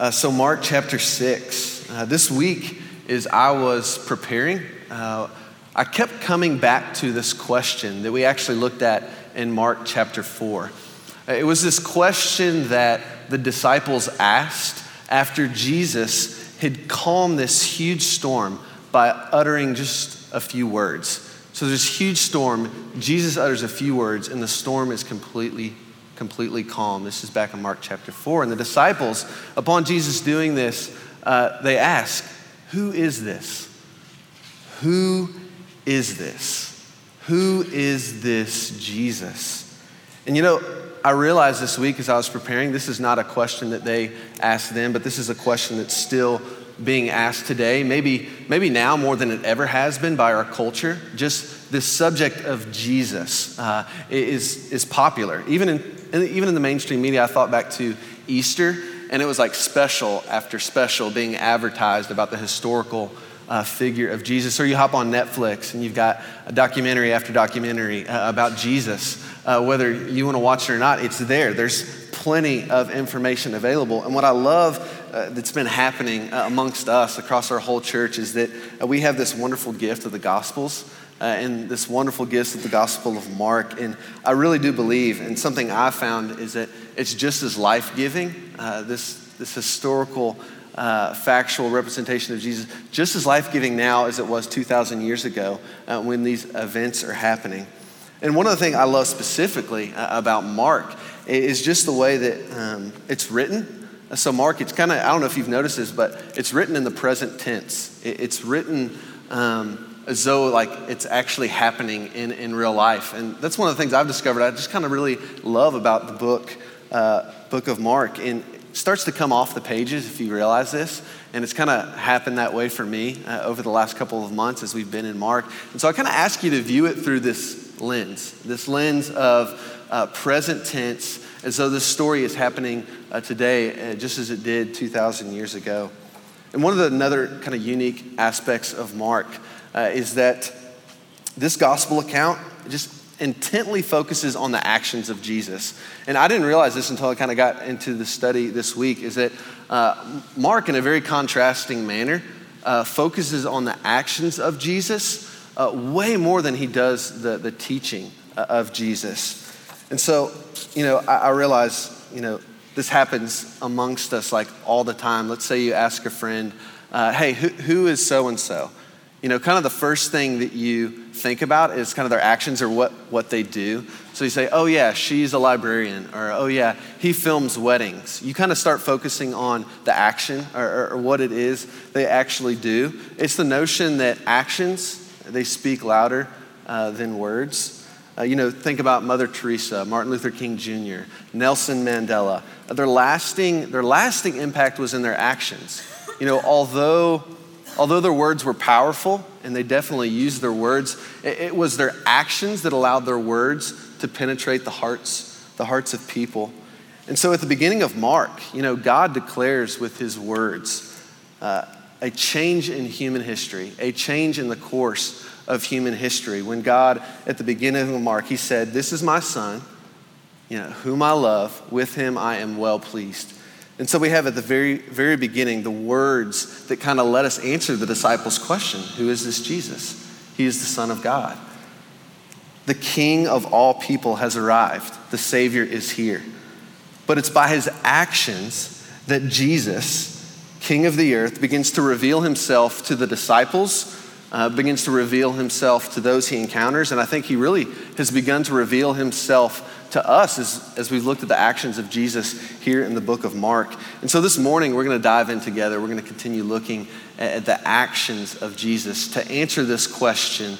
Uh, so, Mark chapter 6. Uh, this week, as I was preparing, uh, I kept coming back to this question that we actually looked at in Mark chapter 4. Uh, it was this question that the disciples asked after Jesus had calmed this huge storm by uttering just a few words. So, there's this huge storm, Jesus utters a few words, and the storm is completely completely calm. This is back in Mark chapter 4. And the disciples, upon Jesus doing this, uh, they ask, Who is this? Who is this? Who is this Jesus? And you know, I realized this week as I was preparing, this is not a question that they asked then, but this is a question that's still being asked today, maybe, maybe now more than it ever has been by our culture. Just this subject of Jesus uh, is, is popular. Even in, even in the mainstream media, I thought back to Easter, and it was like special after special being advertised about the historical uh, figure of Jesus. Or you hop on Netflix and you've got a documentary after documentary uh, about Jesus. Uh, whether you want to watch it or not, it's there. There's plenty of information available. And what I love uh, that's been happening uh, amongst us across our whole church is that uh, we have this wonderful gift of the Gospels. Uh, and this wonderful gift of the Gospel of Mark. And I really do believe, and something I found is that it's just as life giving, uh, this, this historical, uh, factual representation of Jesus, just as life giving now as it was 2,000 years ago when these events are happening. And one of the things I love specifically about Mark is just the way that um, it's written. So, Mark, it's kind of, I don't know if you've noticed this, but it's written in the present tense. It's written um, as though like it's actually happening in, in real life. And that's one of the things I've discovered I just kind of really love about the book, uh, book of Mark. And it starts to come off the pages if you realize this. And it's kind of happened that way for me uh, over the last couple of months as we've been in Mark. And so I kind of ask you to view it through this lens, this lens of uh, present tense as though this story is happening uh, today, uh, just as it did 2,000 years ago. And one of the another kind of unique aspects of Mark uh, is that this gospel account just intently focuses on the actions of Jesus. And I didn't realize this until I kind of got into the study this week, is that uh, Mark, in a very contrasting manner, uh, focuses on the actions of Jesus uh, way more than he does the, the teaching of Jesus. And so, you know, I, I realize, you know, this happens amongst us like all the time. Let's say you ask a friend, uh, hey, who, who is so and so? You know, kind of the first thing that you think about is kind of their actions or what, what they do. So you say, oh, yeah, she's a librarian, or oh, yeah, he films weddings. You kind of start focusing on the action or, or, or what it is they actually do. It's the notion that actions, they speak louder uh, than words. Uh, you know, think about Mother Teresa, Martin Luther King Jr., Nelson Mandela. Uh, their lasting, their lasting impact was in their actions. You know, although, although their words were powerful, and they definitely used their words, it, it was their actions that allowed their words to penetrate the hearts, the hearts of people. And so at the beginning of Mark, you know, God declares with his words uh, a change in human history, a change in the course of human history. When God, at the beginning of Mark, he said, This is my son, you know, whom I love, with him I am well pleased. And so we have at the very, very beginning the words that kind of let us answer the disciples' question Who is this Jesus? He is the Son of God. The King of all people has arrived, the Savior is here. But it's by his actions that Jesus, King of the earth, begins to reveal himself to the disciples uh, begins to reveal himself to those he encounters. And I think he really has begun to reveal himself to us as, as we've looked at the actions of Jesus here in the book of Mark. And so this morning, we're going to dive in together. We're going to continue looking at, at the actions of Jesus to answer this question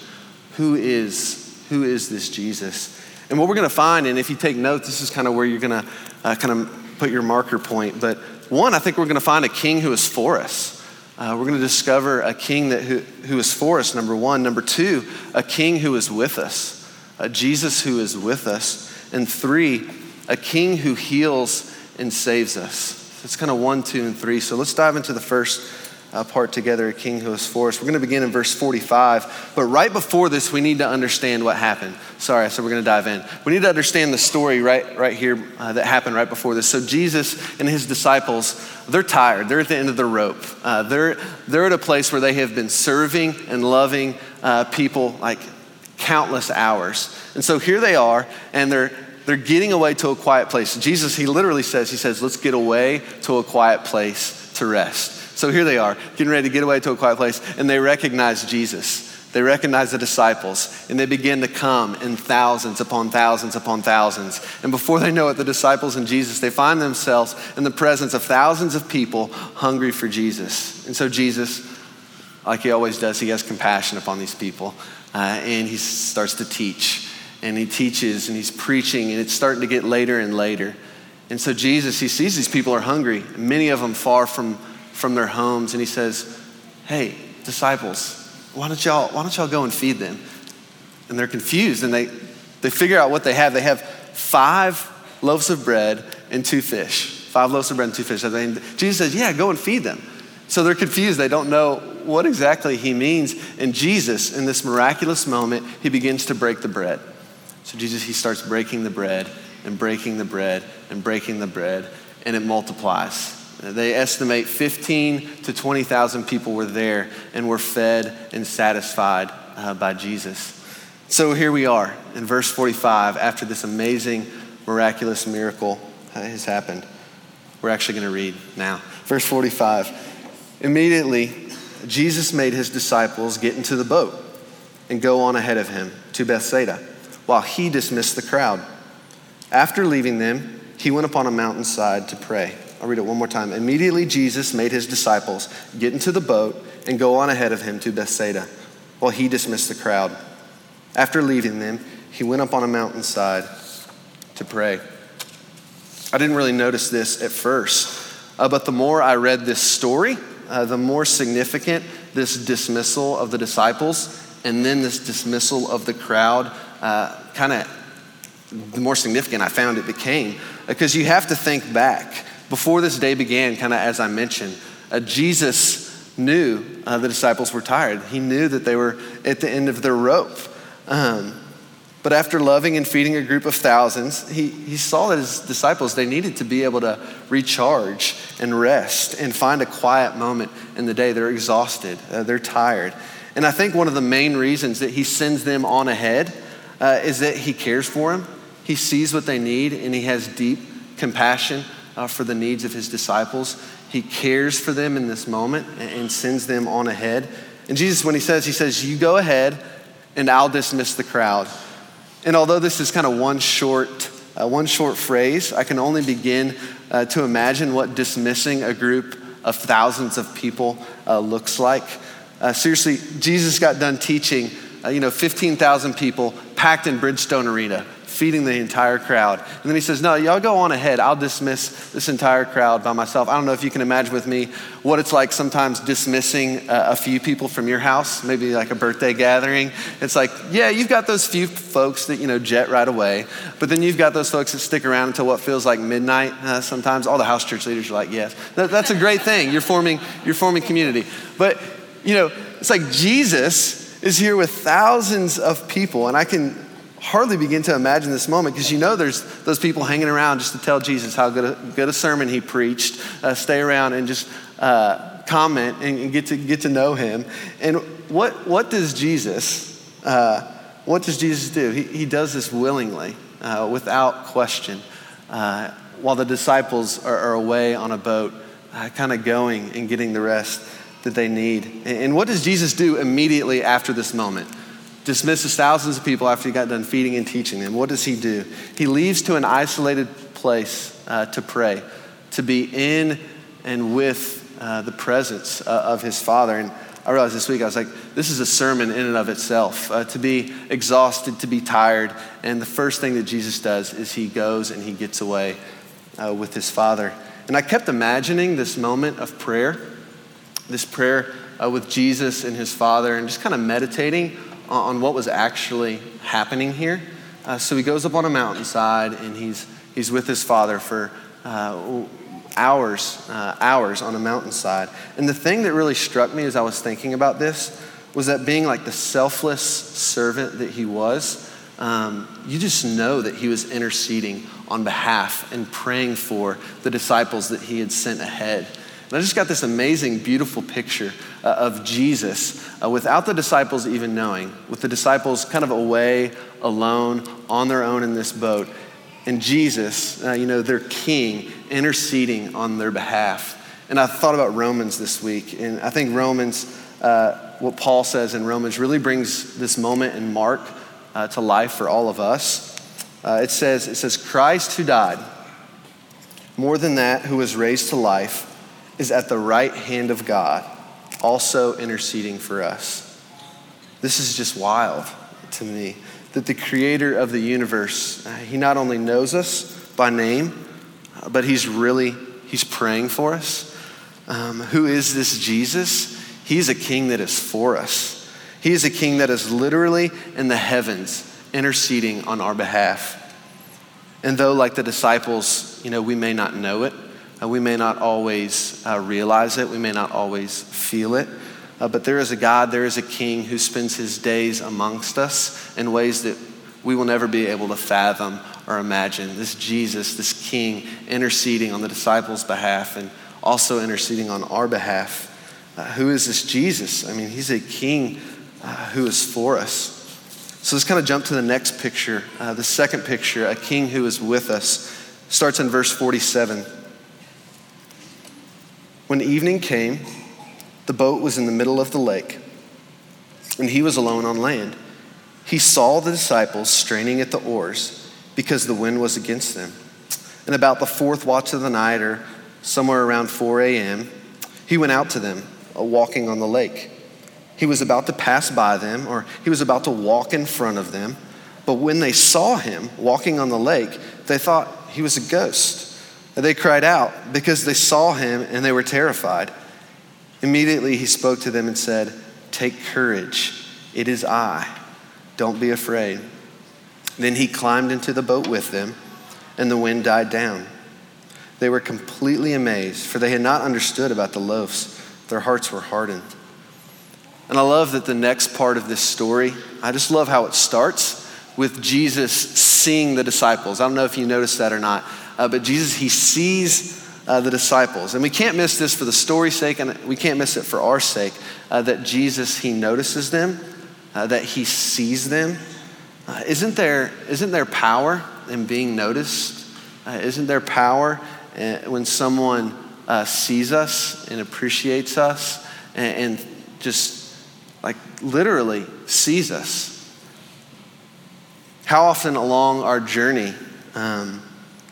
who is, who is this Jesus? And what we're going to find, and if you take notes, this is kind of where you're going to uh, kind of put your marker point. But one, I think we're going to find a king who is for us. Uh, we're going to discover a king that who, who is for us, number one. Number two, a king who is with us, a Jesus who is with us. And three, a king who heals and saves us. It's kind of one, two, and three. So let's dive into the first uh, part together a king who is for us. We're going to begin in verse 45, but right before this, we need to understand what happened. Sorry, said we're going to dive in. We need to understand the story right, right here uh, that happened right before this. So, Jesus and his disciples, they're tired. They're at the end of the rope. Uh, they're, they're at a place where they have been serving and loving uh, people like countless hours. And so here they are, and they're they're getting away to a quiet place. Jesus, he literally says, he says, let's get away to a quiet place to rest. So here they are, getting ready to get away to a quiet place, and they recognize Jesus. They recognize the disciples, and they begin to come in thousands upon thousands upon thousands. And before they know it, the disciples and Jesus, they find themselves in the presence of thousands of people hungry for Jesus. And so Jesus, like he always does, he has compassion upon these people, uh, and he starts to teach. And he teaches, and he's preaching, and it's starting to get later and later. And so Jesus, he sees these people are hungry, many of them far from from their homes and he says, Hey, disciples, why don't y'all, why don't y'all go and feed them? And they're confused and they, they figure out what they have. They have five loaves of bread and two fish. Five loaves of bread and two fish. And Jesus says, Yeah, go and feed them. So they're confused. They don't know what exactly he means. And Jesus, in this miraculous moment, he begins to break the bread. So Jesus, he starts breaking the bread and breaking the bread and breaking the bread, and it multiplies. They estimate 15 to 20,000 people were there and were fed and satisfied uh, by Jesus. So here we are in verse 45 after this amazing, miraculous miracle has happened. We're actually going to read now. Verse 45. Immediately, Jesus made his disciples get into the boat and go on ahead of him to Bethsaida while he dismissed the crowd. After leaving them, he went upon a mountainside to pray. I'll read it one more time. Immediately, Jesus made his disciples get into the boat and go on ahead of him to Bethsaida while he dismissed the crowd. After leaving them, he went up on a mountainside to pray. I didn't really notice this at first, uh, but the more I read this story, uh, the more significant this dismissal of the disciples and then this dismissal of the crowd uh, kind of the more significant I found it became. Because you have to think back before this day began, kind of as I mentioned, uh, Jesus knew uh, the disciples were tired. He knew that they were at the end of their rope. Um, but after loving and feeding a group of thousands, he, he saw that his disciples, they needed to be able to recharge and rest and find a quiet moment in the day. They're exhausted, uh, they're tired. And I think one of the main reasons that he sends them on ahead uh, is that he cares for them. He sees what they need and he has deep compassion uh, for the needs of his disciples. He cares for them in this moment and, and sends them on ahead. And Jesus, when he says, he says, You go ahead and I'll dismiss the crowd. And although this is kind of one short, uh, one short phrase, I can only begin uh, to imagine what dismissing a group of thousands of people uh, looks like. Uh, seriously, Jesus got done teaching, uh, you know, 15,000 people packed in Bridgestone Arena feeding the entire crowd. And then he says, No, y'all go on ahead. I'll dismiss this entire crowd by myself. I don't know if you can imagine with me what it's like sometimes dismissing a, a few people from your house, maybe like a birthday gathering. It's like, yeah, you've got those few folks that, you know, jet right away. But then you've got those folks that stick around until what feels like midnight uh, sometimes. All the house church leaders are like, yes. That, that's a great thing. You're forming, you're forming community. But, you know, it's like Jesus is here with thousands of people, and I can hardly begin to imagine this moment because you know there's those people hanging around just to tell Jesus how good a, good a sermon he preached, uh, stay around and just uh, comment and, and, get to get to know him. And what what does Jesus uh, what does Jesus do? He, he does this willingly, uh, without question, uh, while the disciples are, are, away on a boat, uh, kind of going and getting the rest that they need. And, what does Jesus do immediately after this moment? dismisses thousands of people after he got done feeding and teaching them. What does he do? He leaves to an isolated place uh, to pray, to be in and with uh, the presence uh, of his Father. And I realized this week, I was like, this is a sermon in and of itself. Uh, to be exhausted, to be tired. And the first thing that Jesus does is he goes and he gets away uh, with his Father. And I kept imagining this moment of prayer, this prayer uh, with Jesus and his Father, and just kind of meditating on what was actually happening here. Uh, so he goes up on a mountainside and he's, he's with his father for uh, hours, uh, hours on a mountainside. And the thing that really struck me as I was thinking about this was that being like the selfless servant that he was, um, you just know that he was interceding on behalf and praying for the disciples that he had sent ahead. And I just got this amazing, beautiful picture uh, of Jesus uh, without the disciples even knowing, with the disciples kind of away, alone, on their own in this boat. And Jesus, uh, you know, their king, interceding on their behalf. And I thought about Romans this week, and I think Romans, uh, what Paul says in Romans, really brings this moment in Mark uh, to life for all of us. Uh, it says, it says, Christ who died, more than that, who was raised to life is at the right hand of God, also interceding for us. This is just wild to me that the creator of the universe, uh, he not only knows us by name, uh, but he's really he's praying for us. Um, who is this Jesus? He's a king that is for us. He is a king that is literally in the heavens interceding on our behalf. And though, like the disciples, you know, we may not know it, uh, we may not always uh, realize it, we may not always feel it, uh, but there is a God, there is a King who spends his days amongst us in ways that we will never be able to fathom or imagine. This Jesus, this King, interceding on the disciples' behalf and also interceding on our behalf. Uh, who is this Jesus? I mean, he's a King uh, who is for us. So let's kind of jump to the next picture. Uh, the second picture, a king who is with us, starts in verse 47. When evening came, the boat was in the middle of the lake, and he was alone on land. He saw the disciples straining at the oars because the wind was against them. And about the fourth watch of the night, or somewhere around 4 a.m., he went out to them, uh, walking on the lake. He was about to pass by them, or he was about to walk in front of them. But when they saw him walking on the lake, they thought he was a ghost. They cried out because they saw him and they were terrified. Immediately he spoke to them and said, Take courage, it is I. Don't be afraid. Then he climbed into the boat with them, and the wind died down. They were completely amazed, for they had not understood about the loaves. Their hearts were hardened. And I love that the next part of this story, I just love how it starts with Jesus seeing the disciples. I don't know if you noticed that or not. Uh, but Jesus, he sees uh, the disciples. And we can't miss this for the story's sake, and we can't miss it for our sake, uh, that Jesus, he notices them, uh, that he sees them. Uh, isn't, there, isn't there power in being noticed? Uh, isn't there power when someone sees us and appreciates us and, and just like literally sees us? How often along our journey, um,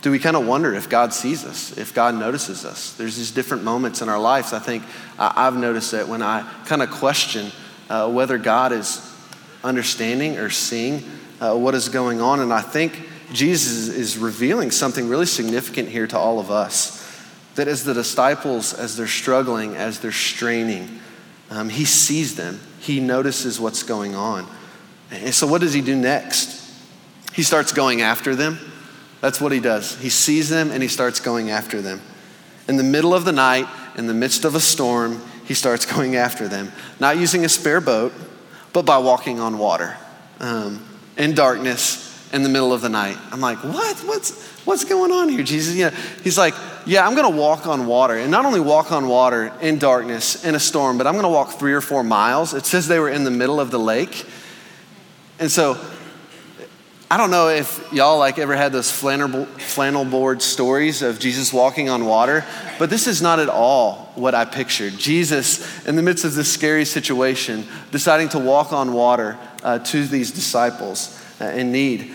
do we kind of wonder if God sees us, if God notices us? There's these different moments in our lives. I think I've noticed that when I kind of question uh, whether God is understanding or seeing uh, what is going on. And I think Jesus is revealing something really significant here to all of us. That as the disciples, as they're struggling, as they're straining, um, he sees them, he notices what's going on. And so, what does he do next? He starts going after them. That's what he does. He sees them and he starts going after them. In the middle of the night, in the midst of a storm, he starts going after them. Not using a spare boat, but by walking on water um, in darkness in the middle of the night. I'm like, what? What's, what's going on here, Jesus? Yeah. He's like, yeah, I'm going to walk on water. And not only walk on water in darkness, in a storm, but I'm going to walk three or four miles. It says they were in the middle of the lake. And so I don't know if y'all like ever had those flannel, flannel board stories of Jesus walking on water, but this is not at all what I pictured. Jesus, in the midst of this scary situation, deciding to walk on water uh, to these disciples uh, in need.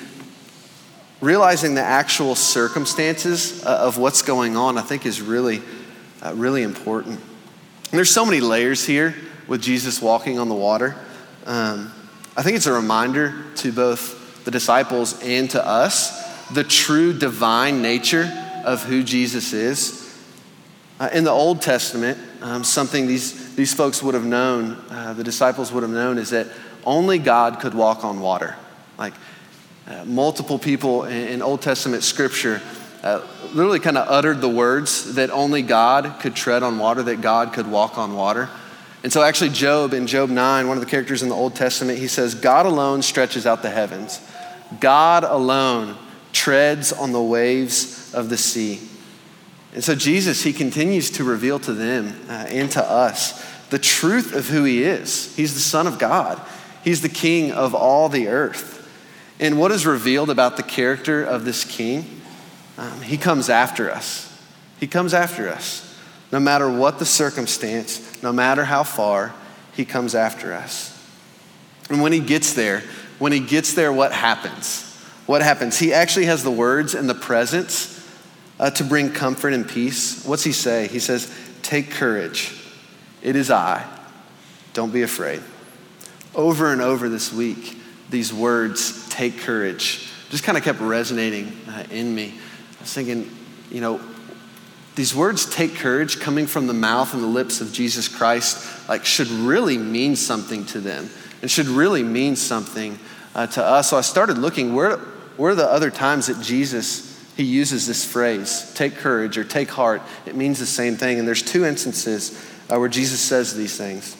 Realizing the actual circumstances uh, of what's going on, I think, is really, uh, really important. And there's so many layers here with Jesus walking on the water. Um, I think it's a reminder to both the disciples and to us the true divine nature of who Jesus is. Uh, in the Old Testament, um, something these, these folks would have known, uh, the disciples would have known, is that only God could walk on water. Like uh, multiple people in, in, Old Testament scripture uh, literally kind of uttered the words that only God could tread on water, that God could walk on water. And so, actually, Job, in Job 9, one of the characters in the Old Testament, he says, God alone stretches out the heavens. God alone treads on the waves of the sea. And so, Jesus, he continues to reveal to them uh, and to us the truth of who he is. He's the Son of God, he's the King of all the earth. And what is revealed about the character of this King? Um, he comes after us. He comes after us. No matter what the circumstance, no matter how far, he comes after us. And when he gets there, when he gets there, what happens? What happens? He actually has the words and the presence uh, to bring comfort and peace. What's he say? He says, Take courage. It is I. Don't be afraid. Over and over this week, these words, take courage, just kind of kept resonating uh, in me. I was thinking, you know, these words take courage coming from the mouth and the lips of Jesus Christ like should really mean something to them and should really mean something uh, to us. So I started looking where where are the other times that Jesus he uses this phrase, take courage or take heart. It means the same thing. And there's two instances uh, where Jesus says these things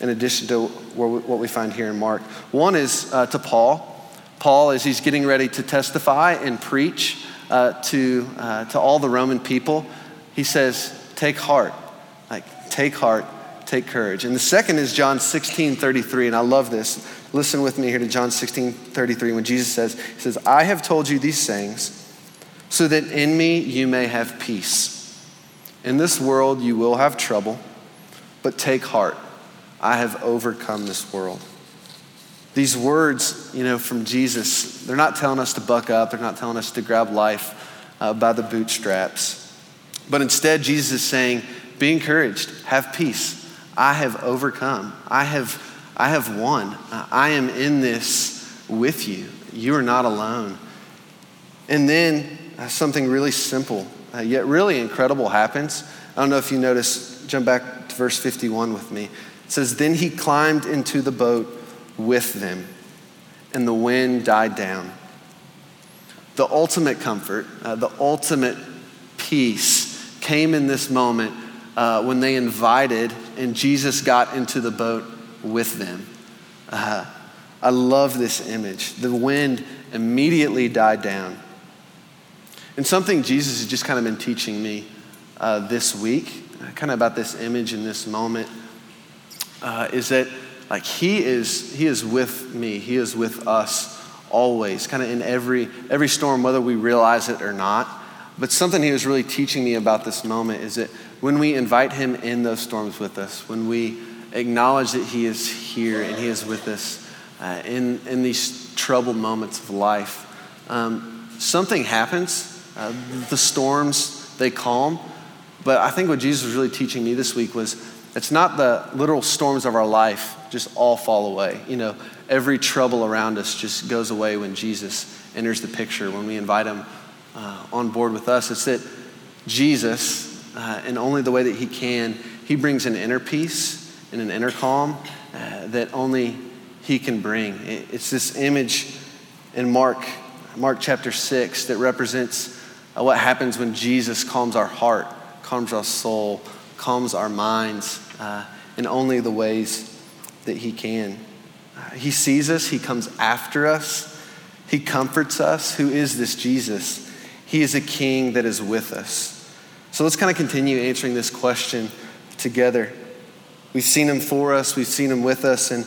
in addition to what we find here in Mark. One is uh, to Paul. Paul, as he's getting ready to testify and preach uh, to, uh, to all the Roman people, he says, Take heart. Like, take heart, take courage. And the second is John 16 33. And I love this. Listen with me here to John 16 33 when Jesus says, He says, I have told you these things so that in me you may have peace. In this world you will have trouble, but take heart. I have overcome this world. These words, you know, from Jesus, they're not telling us to buck up, they're not telling us to grab life uh, by the bootstraps. But instead, Jesus is saying, Be encouraged, have peace. I have overcome. I have, I have won. I am in this with you. You are not alone. And then uh, something really simple, uh, yet really incredible happens. I don't know if you notice, jump back to verse 51 with me. It says, Then he climbed into the boat with them, and the wind died down. The ultimate comfort, uh, the ultimate peace came in this moment uh, when they invited and Jesus got into the boat with them. Uh, I love this image. The wind immediately died down. And something Jesus has just kind of been teaching me uh, this week, kind of about this image in this moment, uh, is that like he is he is with me. He is with us always, kind of in every every storm, whether we realize it or not. But something he was really teaching me about this moment is that when we invite him in those storms with us, when we acknowledge that he is here and he is with us uh, in, in these troubled moments of life, um, something happens. Uh, the storms, they calm. But I think what Jesus was really teaching me this week was it's not the literal storms of our life just all fall away. You know, every trouble around us just goes away when Jesus enters the picture, when we invite him uh, on board with us. It's that Jesus, uh, in only the way that He can, He brings an inner peace and an inner calm uh, that only He can bring. It's this image in Mark, Mark chapter 6, that represents uh, what happens when Jesus calms our heart, calms our soul, calms our minds uh, in only the ways that He can. Uh, he sees us, He comes after us. He comforts us. Who is this Jesus? He is a king that is with us. So let's kind of continue answering this question together. We've seen him for us, we've seen him with us, and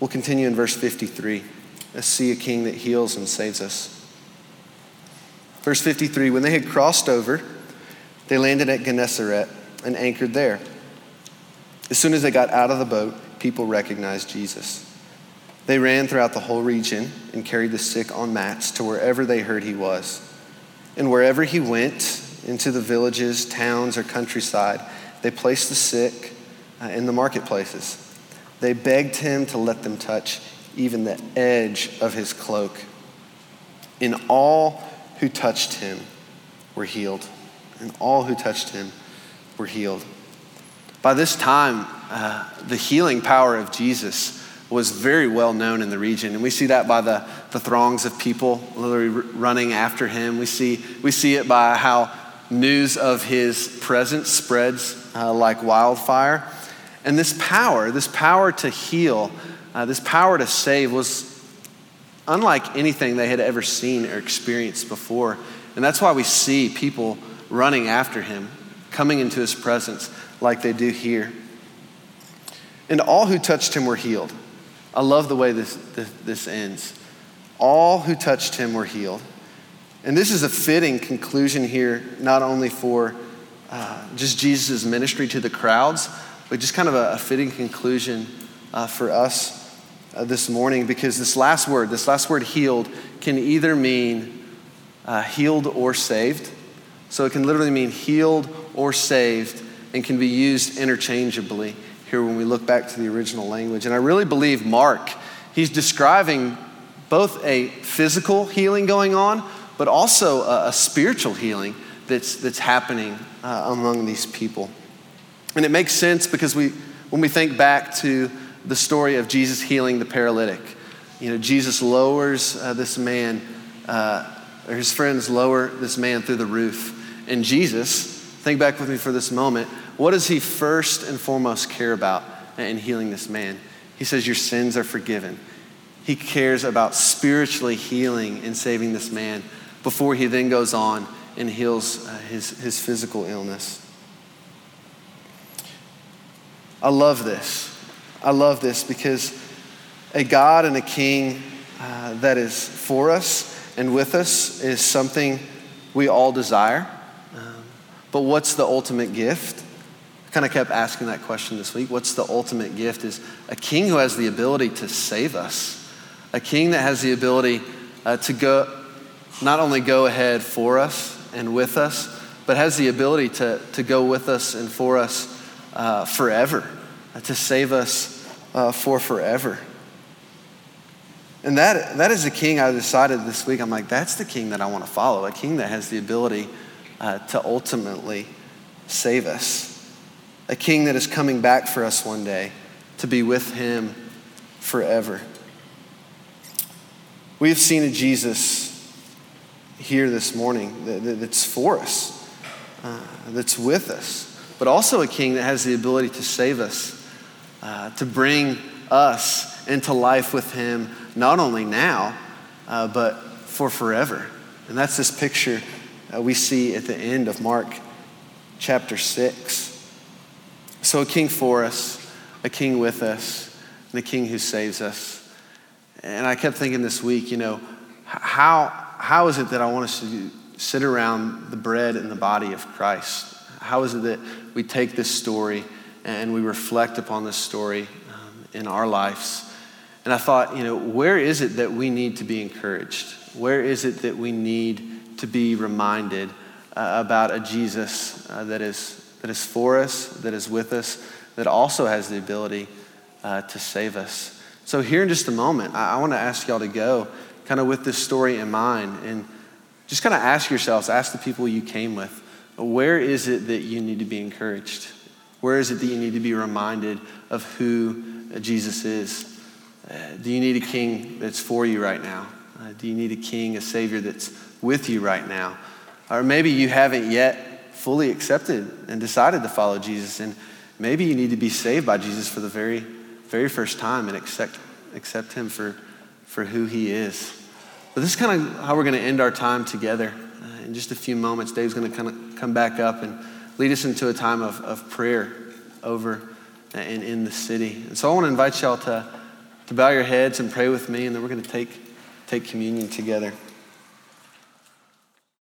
we'll continue in verse 53. Let's see a king that heals and saves us. Verse 53 When they had crossed over, they landed at Gennesaret and anchored there. As soon as they got out of the boat, people recognized Jesus. They ran throughout the whole region and carried the sick on mats to wherever they heard he was. And wherever he went, into the villages, towns, or countryside, they placed the sick uh, in the marketplaces. They begged him to let them touch even the edge of his cloak. And all who touched him were healed. And all who touched him were healed. By this time, uh, the healing power of Jesus was very well known in the region. And we see that by the, the throngs of people literally running after him. We see, we see it by how news of his presence spreads uh, like wildfire. And this power, this power to heal, uh, this power to save was unlike anything they had ever seen or experienced before. And that's why we see people running after him, coming into his presence like they do here. And all who touched him were healed. I love the way this, this, this ends. All who touched him were healed. And this is a fitting conclusion here, not only for uh, just Jesus' ministry to the crowds, but just kind of a, a fitting conclusion uh, for us uh, this morning because this last word, this last word healed, can either mean uh, healed or saved. So it can literally mean healed or saved and can be used interchangeably here when we look back to the original language. And I really believe Mark, he's describing both a physical healing going on, but also a, a spiritual healing that's, that's happening uh, among these people. And it makes sense because we, when we think back to the story of Jesus healing the paralytic, you know, Jesus lowers uh, this man, uh, or his friends lower this man through the roof. And Jesus, think back with me for this moment, what does he first and foremost care about in healing this man? He says, Your sins are forgiven. He cares about spiritually healing and saving this man before he then goes on and heals uh, his, his physical illness. I love this. I love this because a God and a King uh, that is for us and with us is something we all desire. But what's the ultimate gift? I kind of kept asking that question this week. What's the ultimate gift? Is a king who has the ability to save us, a king that has the ability uh, to go, not only go ahead for us and with us, but has the ability to, to go with us and for us uh, forever, uh, to save us uh, for forever. And that, that is the king I decided this week. I'm like, that's the king that I want to follow, a king that has the ability uh, to ultimately save us, a king that is coming back for us one day to be with him forever. We have seen a Jesus here this morning that, that's for us, uh, that's with us, but also a king that has the ability to save us, uh, to bring us into life with him, not only now, uh, but for forever. And that's this picture uh, we see at the end of Mark chapter 6. So, a king for us, a king with us, and a king who saves us. And I kept thinking this week, you know, how how is it that I want us to sit around the bread and the body of Christ? How is it that we take this story and we reflect upon this story um, in our lives? And I thought, you know, where is it that we need to be encouraged? Where is it that we need to be reminded uh, about a Jesus uh, that, is, that is for us, that is with us, that also has the ability uh, to save us? So, here in just a moment, I, I want to ask y'all to go kind of with this story in mind and just kind of ask yourselves, ask the people you came with, where is it that you need to be encouraged? Where is it that you need to be reminded of who Jesus is? Uh, do you need a king that's for you right now? Uh, do you need a king, a savior that's with you right now? Or maybe you haven't yet fully accepted and decided to follow Jesus, and maybe you need to be saved by Jesus for the very, very first time and accept, accept him for for who he is. But this is kind of how we're going to end our time together. Uh, in just a few moments, Dave's going to kind of come back up and lead us into a time of, of prayer over and in the city. And so I want to invite y'all to, to bow your heads and pray with me, and then we're going to take, take communion together.